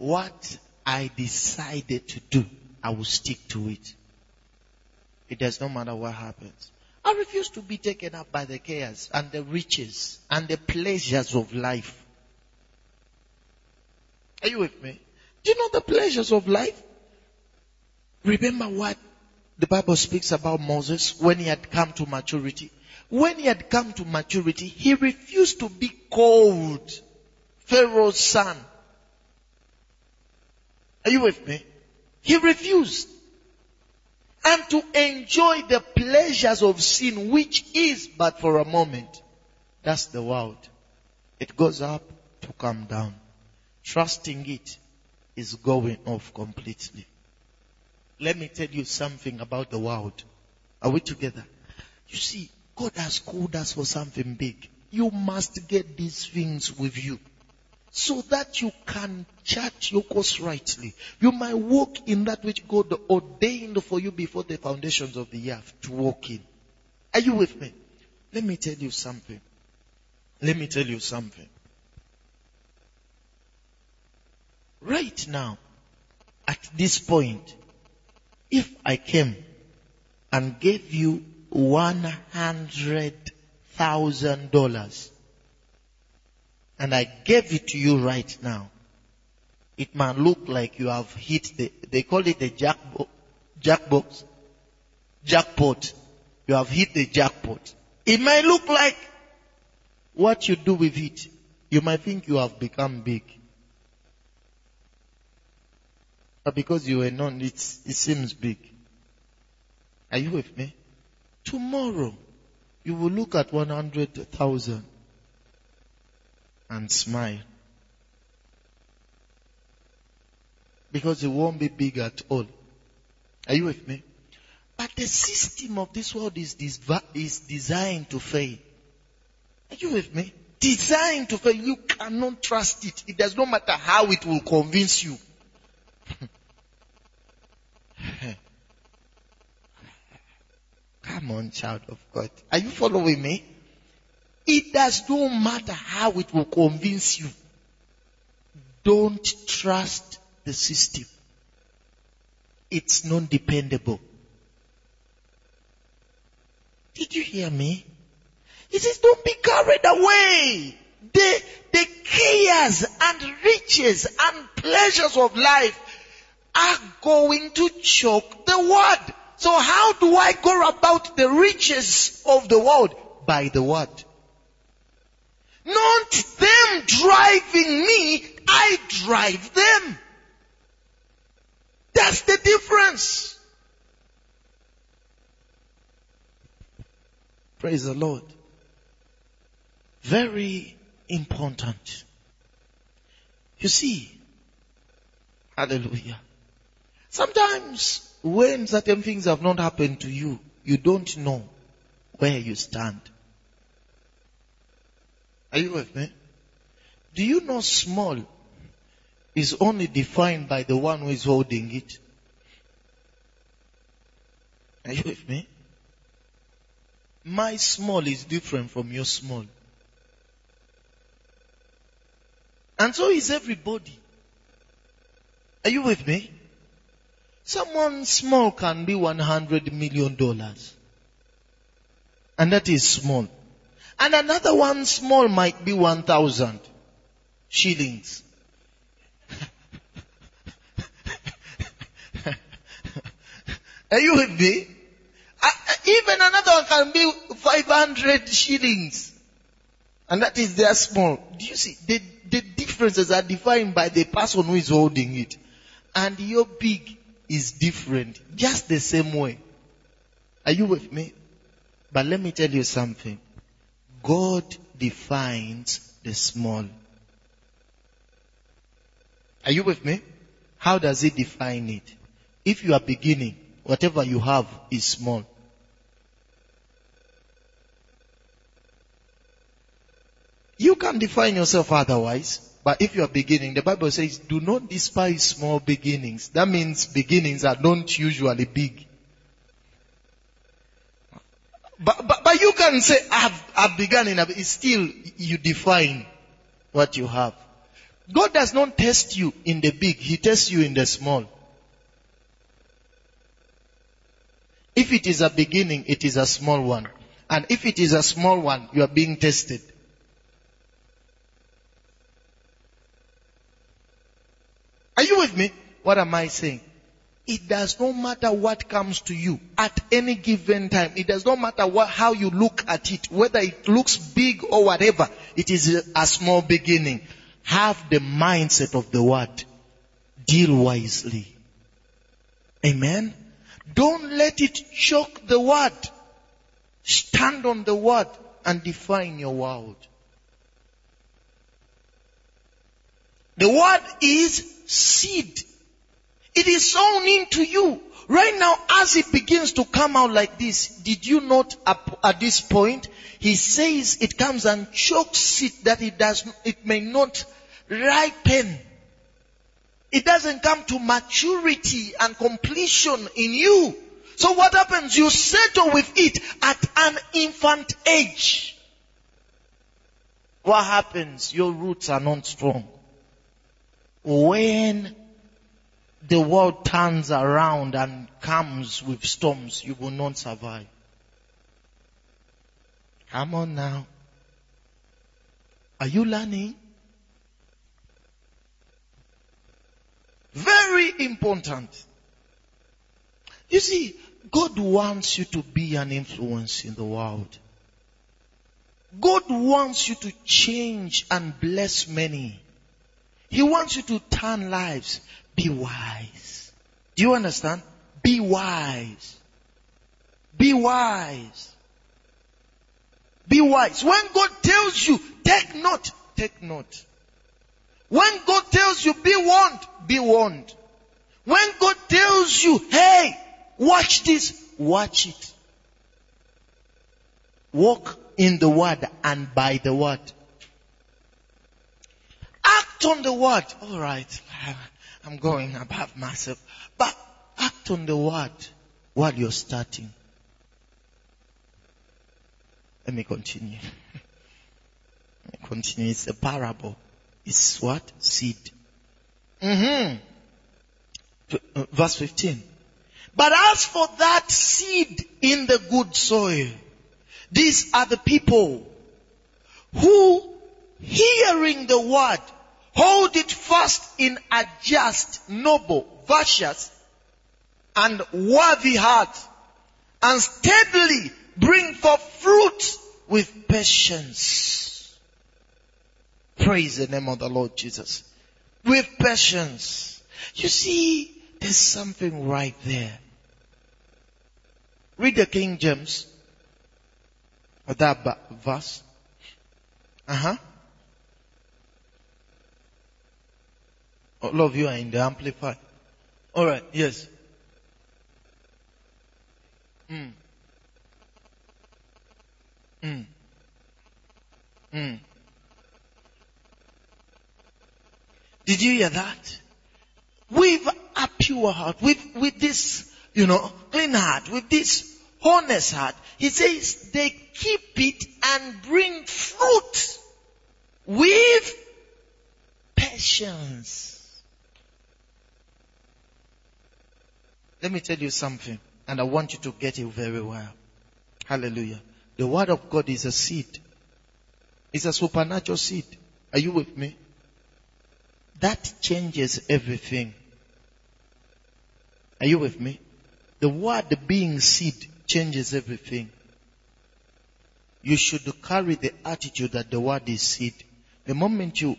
what I decided to do, I will stick to it. It does not matter what happens. I refuse to be taken up by the cares and the riches and the pleasures of life. Are you with me? Do you know the pleasures of life? Remember what the Bible speaks about Moses when he had come to maturity. When he had come to maturity, he refused to be called Pharaoh's son. Are you with me? He refused. And to enjoy the pleasures of sin, which is but for a moment. That's the world. It goes up to come down. Trusting it is going off completely. Let me tell you something about the world. Are we together? You see, God has called us for something big. You must get these things with you so that you can chart your course rightly. You might walk in that which God ordained for you before the foundations of the earth to walk in. Are you with me? Let me tell you something. Let me tell you something. Right now, at this point, if I came and gave you one hundred thousand dollars and I gave it to you right now, it might look like you have hit the, they call it the jackpot, jackbox, jackpot. You have hit the jackpot. It might look like what you do with it. You might think you have become big. But because you were known, it seems big. Are you with me? Tomorrow, you will look at 100,000 and smile. Because it won't be big at all. Are you with me? But the system of this world is, is designed to fail. Are you with me? Designed to fail. You cannot trust it. It does not matter how it will convince you. Come on, child of God. Are you following me? It does not matter how it will convince you. Don't trust the system. It's non-dependable. Did you hear me? He says, don't be carried away. The, the cares and riches and pleasures of life are going to choke the word. So how do I go about the riches of the world? By the word. Not them driving me, I drive them. That's the difference. Praise the Lord. Very important. You see, hallelujah. Sometimes when certain things have not happened to you, you don't know where you stand. Are you with me? Do you know small is only defined by the one who is holding it? Are you with me? My small is different from your small. And so is everybody. Are you with me? Someone small can be 100 million dollars. And that is small. And another one small might be 1000 shillings. Are you with me? Uh, even another one can be 500 shillings. And that is their small. Do you see? The, the differences are defined by the person who is holding it. And your big is different, just the same way. Are you with me? But let me tell you something. God defines the small. Are you with me? How does he define it? If you are beginning, whatever you have is small. You can define yourself otherwise. But if you are beginning, the Bible says, do not despise small beginnings. That means beginnings are not usually big. But, you can say, I've, I've begun in a, still you define what you have. God does not test you in the big, He tests you in the small. If it is a beginning, it is a small one. And if it is a small one, you are being tested. Are you with me? What am I saying? It does not matter what comes to you at any given time. It does not matter what, how you look at it, whether it looks big or whatever. It is a small beginning. Have the mindset of the word. Deal wisely. Amen. Don't let it choke the word. Stand on the word and define your world. The word is seed. It is sown into you. Right now, as it begins to come out like this, did you note at this point? He says it comes and chokes it that it does, it may not ripen. It doesn't come to maturity and completion in you. So what happens? You settle with it at an infant age. What happens? Your roots are not strong. When the world turns around and comes with storms, you will not survive. Come on now. Are you learning? Very important. You see, God wants you to be an influence in the world. God wants you to change and bless many. He wants you to turn lives. Be wise. Do you understand? Be wise. Be wise. Be wise. When God tells you, take note, take note. When God tells you, be warned, be warned. When God tells you, hey, watch this, watch it. Walk in the word and by the word. Act on the word. Alright, I'm going above myself. But act on the word while you're starting. Let me continue. Let me continue. It's a parable. It's what? Seed. Mm-hmm. Uh, verse 15. But as for that seed in the good soil, these are the people who hearing the word hold it fast in a just, noble, virtuous, and worthy heart, and steadily bring forth fruit with patience. Praise the name of the Lord Jesus. With patience. You see, there's something right there. Read the King James. That verse. Uh huh. All of you are in the amplified. Alright, yes. Mm. Mm. Mm. Did you hear that? With a pure heart, with, with this, you know, clean heart, with this honest heart, he says they keep it and bring fruit with patience. Let me tell you something, and I want you to get it very well. Hallelujah. The word of God is a seed. It's a supernatural seed. Are you with me? That changes everything. Are you with me? The word being seed changes everything. You should carry the attitude that the word is seed. The moment you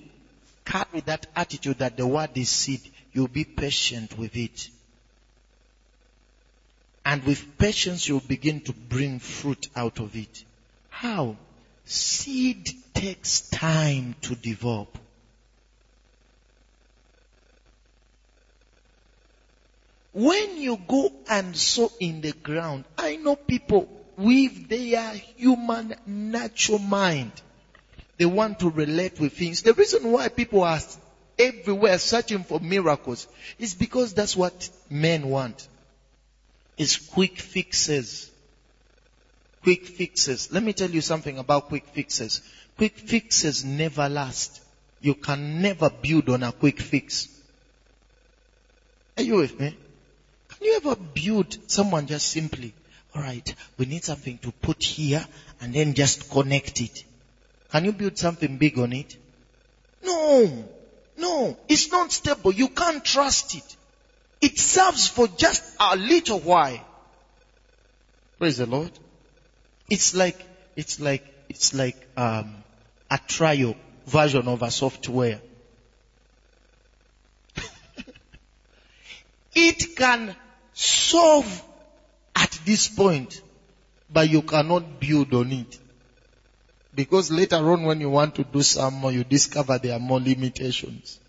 carry that attitude that the word is seed, you'll be patient with it. And with patience, you'll begin to bring fruit out of it. How? Seed takes time to develop. When you go and sow in the ground, I know people with their human natural mind, they want to relate with things. The reason why people are everywhere searching for miracles is because that's what men want is quick fixes. Quick fixes. Let me tell you something about quick fixes. Quick fixes never last. You can never build on a quick fix. Are you with me? Can you ever build someone just simply, alright, we need something to put here and then just connect it. Can you build something big on it? No. No. It's not stable. You can't trust it. It serves for just a little while. Praise the Lord. It's like, it's like, it's like, um, a trial version of a software. it can solve at this point, but you cannot build on it. Because later on when you want to do some more, you discover there are more limitations.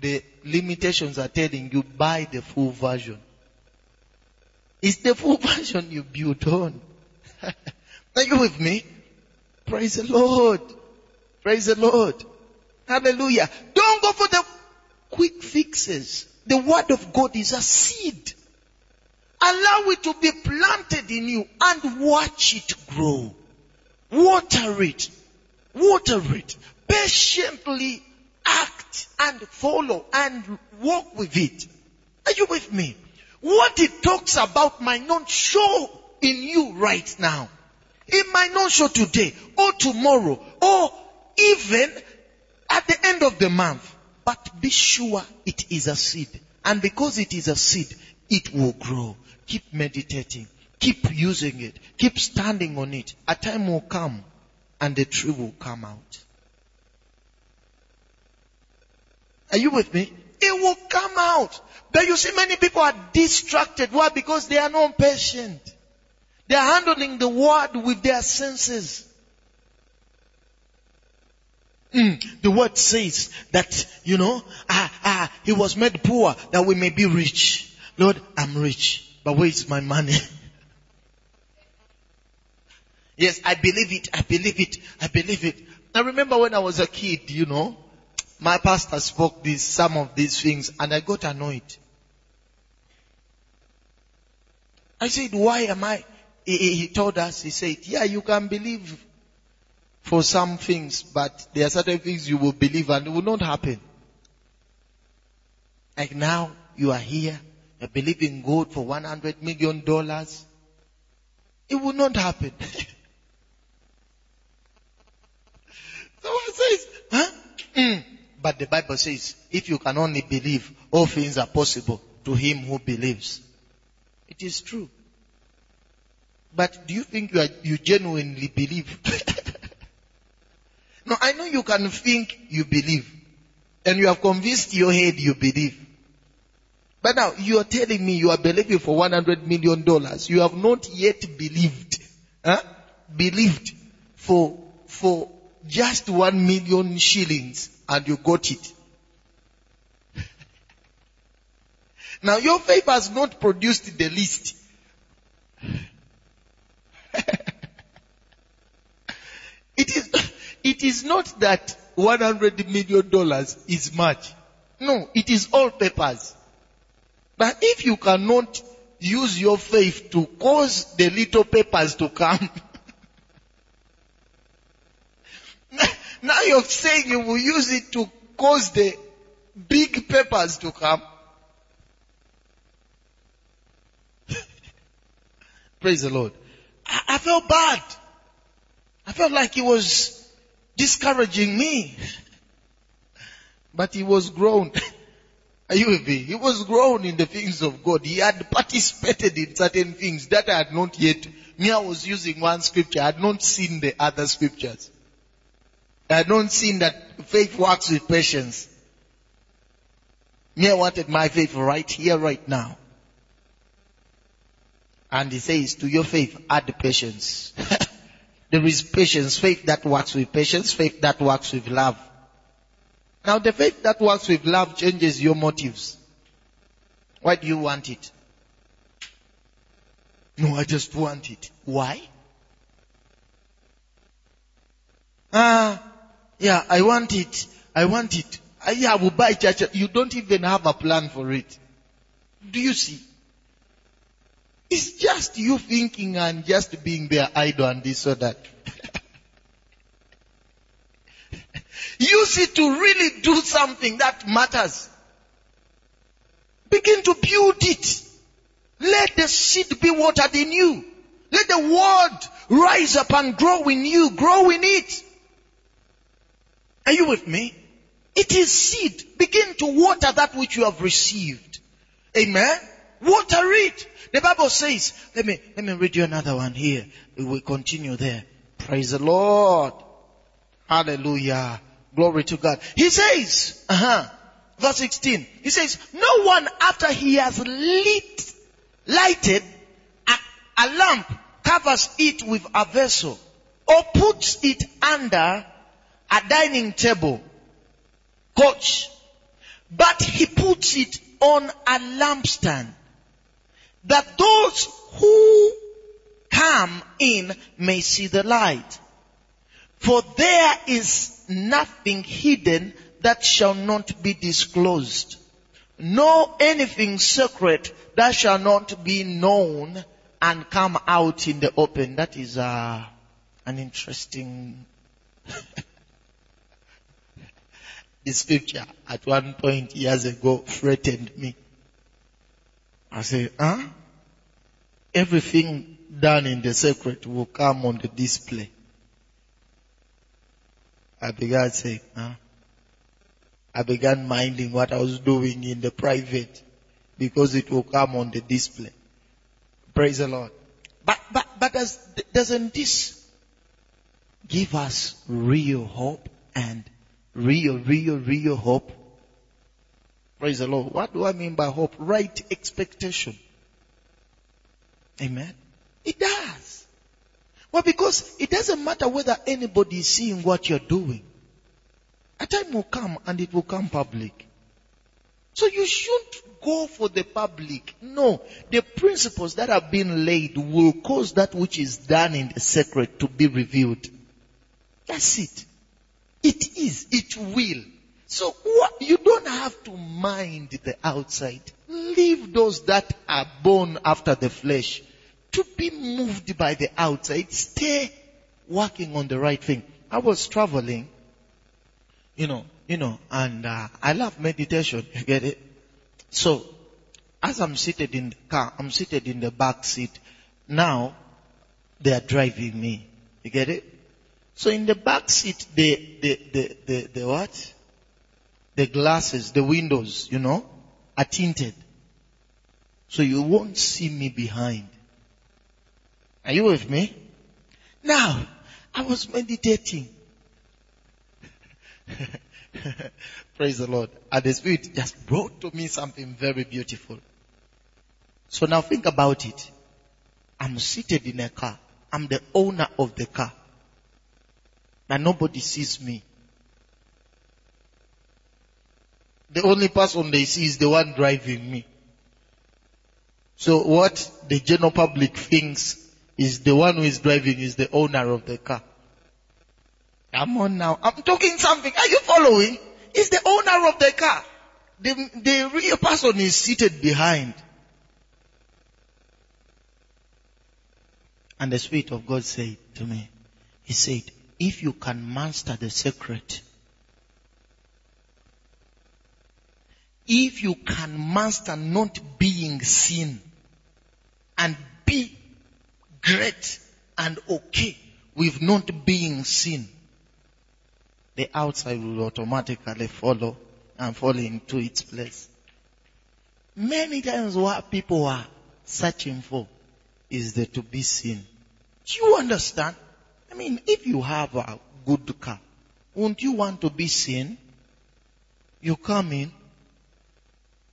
The limitations are telling you buy the full version. It's the full version you build on. are you with me? Praise the Lord. Praise the Lord. Hallelujah. Don't go for the quick fixes. The word of God is a seed. Allow it to be planted in you and watch it grow. Water it. Water it. Patiently act and follow and walk with it. Are you with me? What it talks about might not show in you right now. It might not show today or tomorrow or even at the end of the month. But be sure it is a seed. And because it is a seed, it will grow. Keep meditating. Keep using it. Keep standing on it. A time will come and the tree will come out. Are you with me? It will come out. But you see many people are distracted. Why? Because they are not patient. They are handling the word with their senses. Mm, the word says that, you know, ah, ah, he was made poor that we may be rich. Lord, I'm rich, but where is my money? Yes, I believe it. I believe it. I believe it. I remember when I was a kid, you know, my pastor spoke these, some of these things and I got annoyed. I said, why am I? He, he told us, he said, yeah, you can believe for some things, but there are certain things you will believe and it will not happen. Like now, you are here, you believe in God for 100 million dollars. It will not happen. Someone says, huh? Mm. But the Bible says, if you can only believe, all things are possible to him who believes. It is true. But do you think you, are, you genuinely believe? no, I know you can think you believe. And you have convinced your head you believe. But now you are telling me you are believing for 100 million dollars. You have not yet believed. Huh? Believed for, for just one million shillings and you got it. now your faith has not produced the list. it is, it is not that 100 million dollars is much. No, it is all papers. But if you cannot use your faith to cause the little papers to come, Now you're saying you will use it to cause the big papers to come. Praise the Lord. I, I, felt bad. I felt like he was discouraging me. But he was grown. Are you with me? He was grown in the things of God. He had participated in certain things that I had not yet. Me, I was using one scripture. I had not seen the other scriptures. I don't see that faith works with patience. Me, I wanted my faith right here, right now. And he says, to your faith, add patience. there is patience, faith that works with patience, faith that works with love. Now the faith that works with love changes your motives. Why do you want it? No, I just want it. Why? Ah, yeah, I want it. I want it. I, yeah, I will buy church. You don't even have a plan for it. Do you see? It's just you thinking and just being their idle and this or that. Use it to really do something that matters. Begin to build it. Let the seed be watered in you. Let the word rise up and grow in you. Grow in it. Are you with me? It is seed. Begin to water that which you have received. Amen. Water it. The Bible says, let me, let me read you another one here. We will continue there. Praise the Lord. Hallelujah. Glory to God. He says, uh-huh, verse 16, he says, no one after he has lit, lighted a, a lamp covers it with a vessel or puts it under a dining table, coach, but he puts it on a lampstand that those who come in may see the light. For there is nothing hidden that shall not be disclosed, nor anything secret that shall not be known and come out in the open. That is uh, an interesting the scripture at one point years ago threatened me. I said, huh? Everything done in the secret will come on the display. I began saying, huh? I began minding what I was doing in the private because it will come on the display. Praise the Lord. But, but, but does, doesn't this give us real hope and real, real, real hope. Praise the Lord. What do I mean by hope? Right expectation. Amen. It does. Well, because it doesn't matter whether anybody is seeing what you're doing. A time will come and it will come public. So you shouldn't go for the public. No. The principles that have been laid will cause that which is done in the secret to be revealed. That's it. It is. It will. So what, you don't have to mind the outside. Leave those that are born after the flesh to be moved by the outside. Stay working on the right thing. I was traveling, you know, you know, and uh, I love meditation. You get it? So, as I'm seated in the car, I'm seated in the back seat. Now, they are driving me. You get it? So in the back seat, the, the, the, the, the what? The glasses, the windows, you know, are tinted. So you won't see me behind. Are you with me? Now, I was meditating. Praise the Lord. And the Spirit just brought to me something very beautiful. So now think about it. I'm seated in a car. I'm the owner of the car and nobody sees me. The only person they see is the one driving me. So what the general public thinks is the one who is driving is the owner of the car. Come on now. I'm talking something. Are you following? It's the owner of the car. The, the real person is seated behind. And the Spirit of God said to me, He said, if you can master the secret, if you can master not being seen and be great and okay with not being seen, the outside will automatically follow and fall into its place. Many times what people are searching for is the to be seen. Do you understand? I mean, if you have a good car, won't you want to be seen? You come in,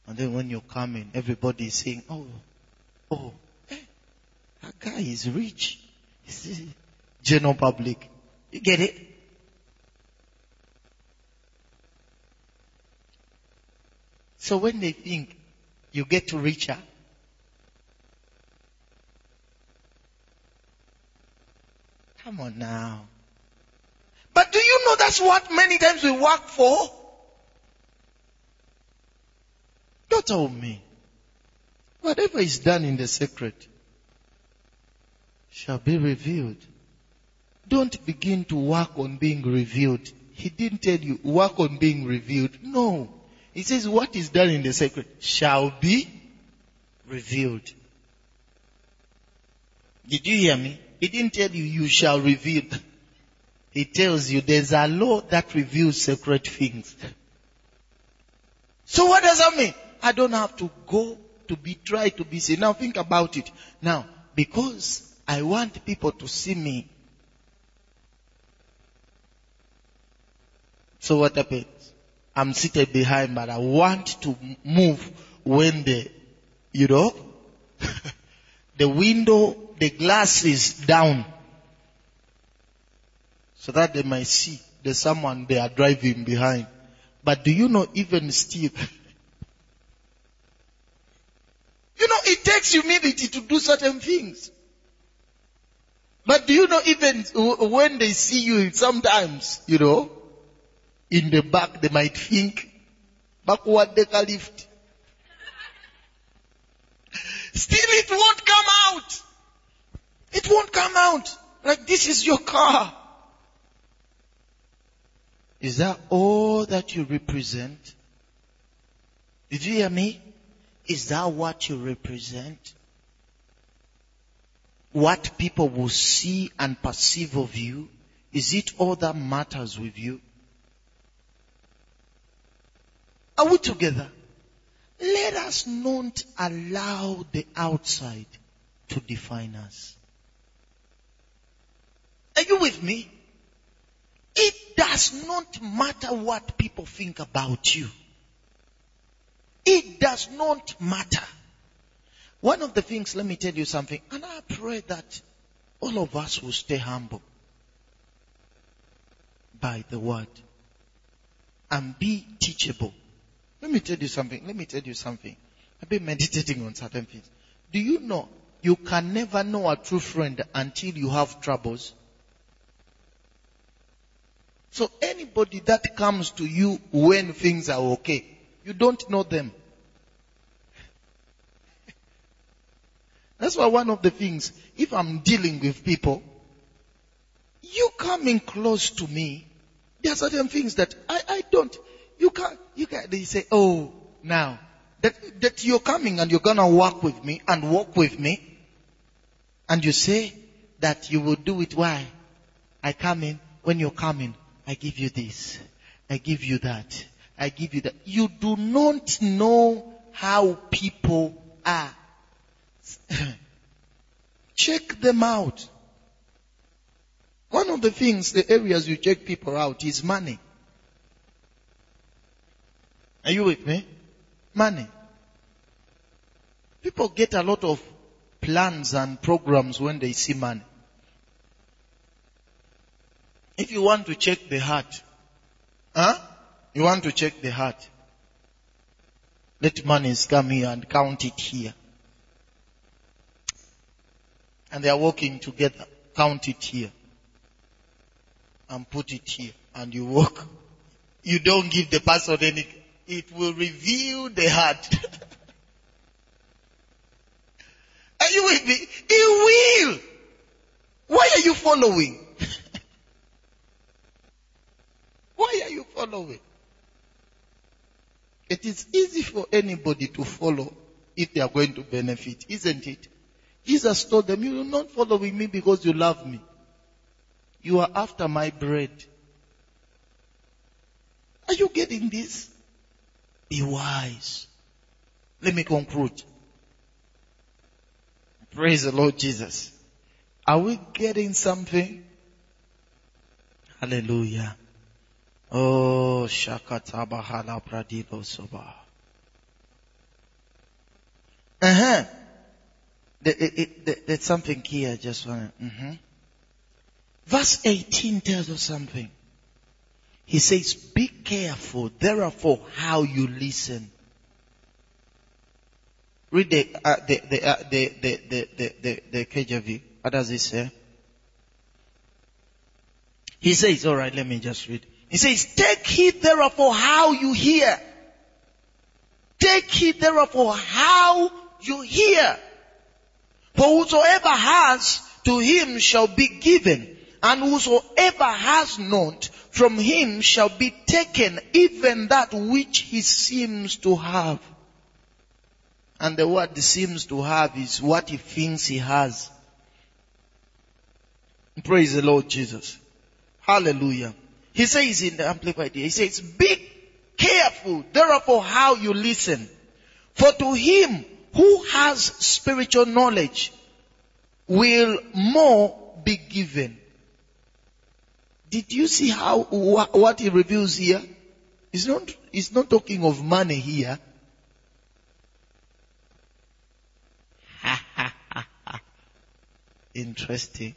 and then when you come in, everybody is saying, oh, oh, eh, that guy is rich. General public. You get it? So when they think you get richer, Come on now. But do you know that's what many times we work for? Don't tell me. Whatever is done in the secret shall be revealed. Don't begin to work on being revealed He didn't tell you, work on being revealed. No. He says, what is done in the secret shall be revealed. Did you hear me? He didn't tell you, you shall reveal. He tells you there's a law that reveals secret things. So what does that mean? I don't have to go to be, try to be seen. Now think about it. Now, because I want people to see me. So what happens? I'm seated behind, but I want to move when the, you know, the window, the glass is down. So that they might see there's someone they are driving behind. But do you know even still, you know, it takes humility to do certain things. But do you know even when they see you sometimes, you know, in the back they might think, backward decker lift. Still it won't come out. It won't come out. Like this is your car. Is that all that you represent? Did you hear me? Is that what you represent? What people will see and perceive of you? Is it all that matters with you? Are we together? Let us not allow the outside to define us. With me? It does not matter what people think about you. It does not matter. One of the things, let me tell you something, and I pray that all of us will stay humble by the word and be teachable. Let me tell you something. Let me tell you something. I've been meditating on certain things. Do you know you can never know a true friend until you have troubles? So anybody that comes to you when things are okay, you don't know them. That's why one of the things, if I'm dealing with people, you coming close to me, there are certain things that I, I don't, you can't, you can't, they say, oh, now, that, that you're coming and you're gonna walk with me and walk with me, and you say that you will do it why? I come in, when you're coming, I give you this. I give you that. I give you that. You do not know how people are. check them out. One of the things, the areas you check people out is money. Are you with me? Money. People get a lot of plans and programs when they see money. If you want to check the heart, huh? You want to check the heart. Let monies come here and count it here. And they are working together. Count it here. And put it here. And you walk. You don't give the person any, it will reveal the heart. are you with me? It will. Why are you following? Why are you following? It is easy for anybody to follow if they are going to benefit, isn't it? Jesus told them, you are not following me because you love me. You are after my bread. Are you getting this? Be wise. Let me conclude. Praise the Lord Jesus. Are we getting something? Hallelujah. Oh, Shakata Bahala Pradilo Soba. Uh-huh. there's something here just want to, uh-huh. Verse 18 tells us something. He says, be careful, therefore, how you listen. Read the, uh, the, the, uh, the, the, the, the, the, the KJV. What does it say? He says, alright, let me just read. He says, take heed therefore how you hear. Take heed therefore how you hear. For whosoever has, to him shall be given, And whosoever has not, from him shall be taken even that which he seems to have. And the word seems to have is what he thinks he has. Praise the Lord Jesus. Hallelujah. He says in the Amplified, he says, be careful therefore how you listen. For to him who has spiritual knowledge will more be given. Did you see how, what he reveals here? He's not, he's not talking of money here. Interesting.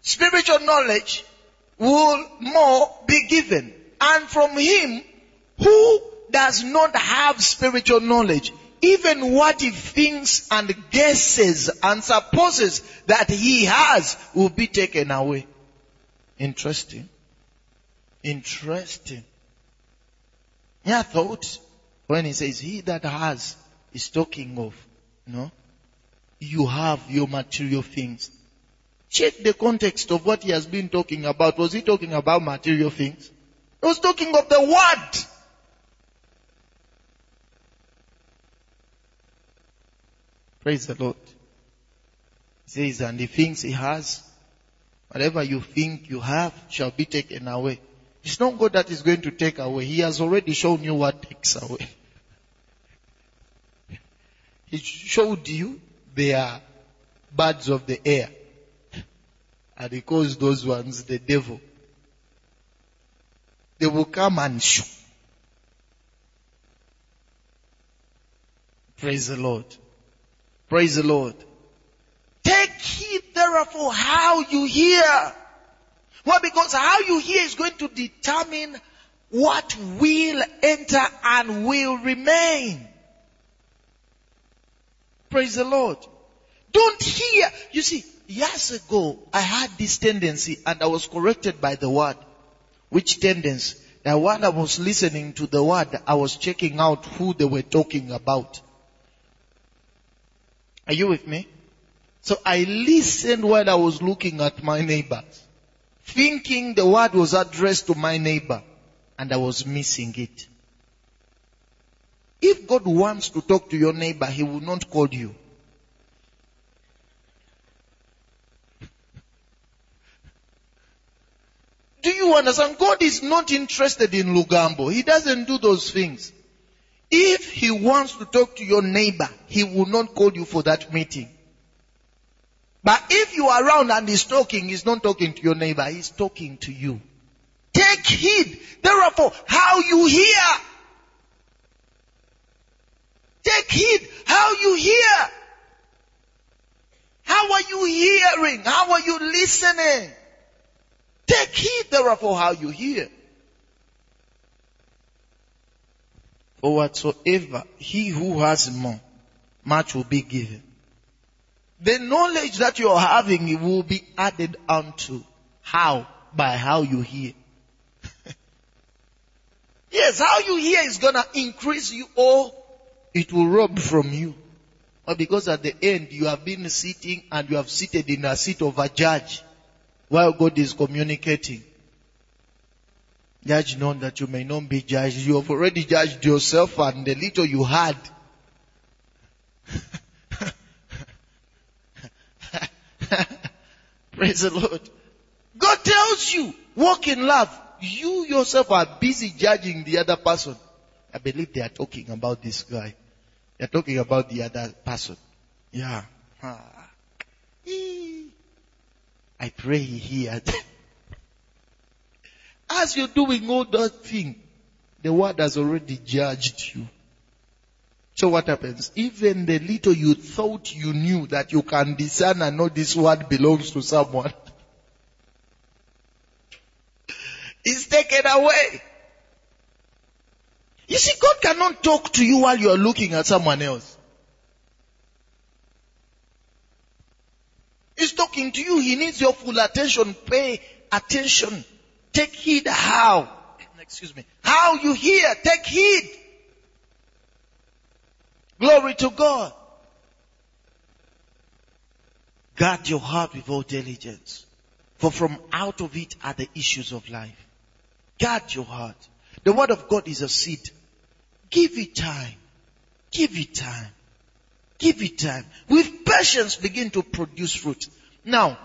Spiritual knowledge will more be given. And from him who does not have spiritual knowledge, even what he thinks and guesses and supposes that he has will be taken away. Interesting. Interesting. Yeah, thought when he says he that has is talking of, you know, you have your material things. Check the context of what he has been talking about. Was he talking about material things? He was talking of the word. Praise the Lord. He says, and the things he has, whatever you think you have shall be taken away. It's not God that is going to take away. He has already shown you what takes away. He showed you they are uh, birds of the air. And he calls those ones the devil. They will come and shoot. Praise the Lord. Praise the Lord. Take heed therefore how you hear. Well, because how you hear is going to determine what will enter and will remain. Praise the Lord. Don't hear. You see, years ago, I had this tendency and I was corrected by the word. Which tendency? That while I was listening to the word, I was checking out who they were talking about. Are you with me? So I listened while I was looking at my neighbors, thinking the word was addressed to my neighbor, and I was missing it. If God wants to talk to your neighbor, He will not call you. Do you understand? God is not interested in Lugambo. He doesn't do those things. If he wants to talk to your neighbor, he will not call you for that meeting. But if you are around and he's talking, he's not talking to your neighbor, he's talking to you. Take heed, therefore, how you hear. Take heed how you hear. How are you hearing? How are you listening? Take heed, therefore, how you hear. For whatsoever he who has more, much will be given. The knowledge that you're having will be added unto. How? By how you hear. yes, how you hear is gonna increase you or it will rob from you. But because at the end you have been sitting and you have seated in a seat of a judge while God is communicating. Judge not that you may not be judged. You have already judged yourself and the little you had. Praise the Lord. God tells you, walk in love. You yourself are busy judging the other person. I believe they are talking about this guy. They are talking about the other person. Yeah. Ah. I pray he heard. As you're doing all that thing, the word has already judged you. So what happens? Even the little you thought you knew that you can discern and know this word belongs to someone is taken away. You see, God cannot talk to you while you are looking at someone else. He's talking to you. He needs your full attention. Pay attention. Take heed how, excuse me, how you hear. Take heed. Glory to God. Guard your heart with all diligence, for from out of it are the issues of life. Guard your heart. The word of God is a seed. Give it time. Give it time. Give it time. With patience, begin to produce fruit. Now,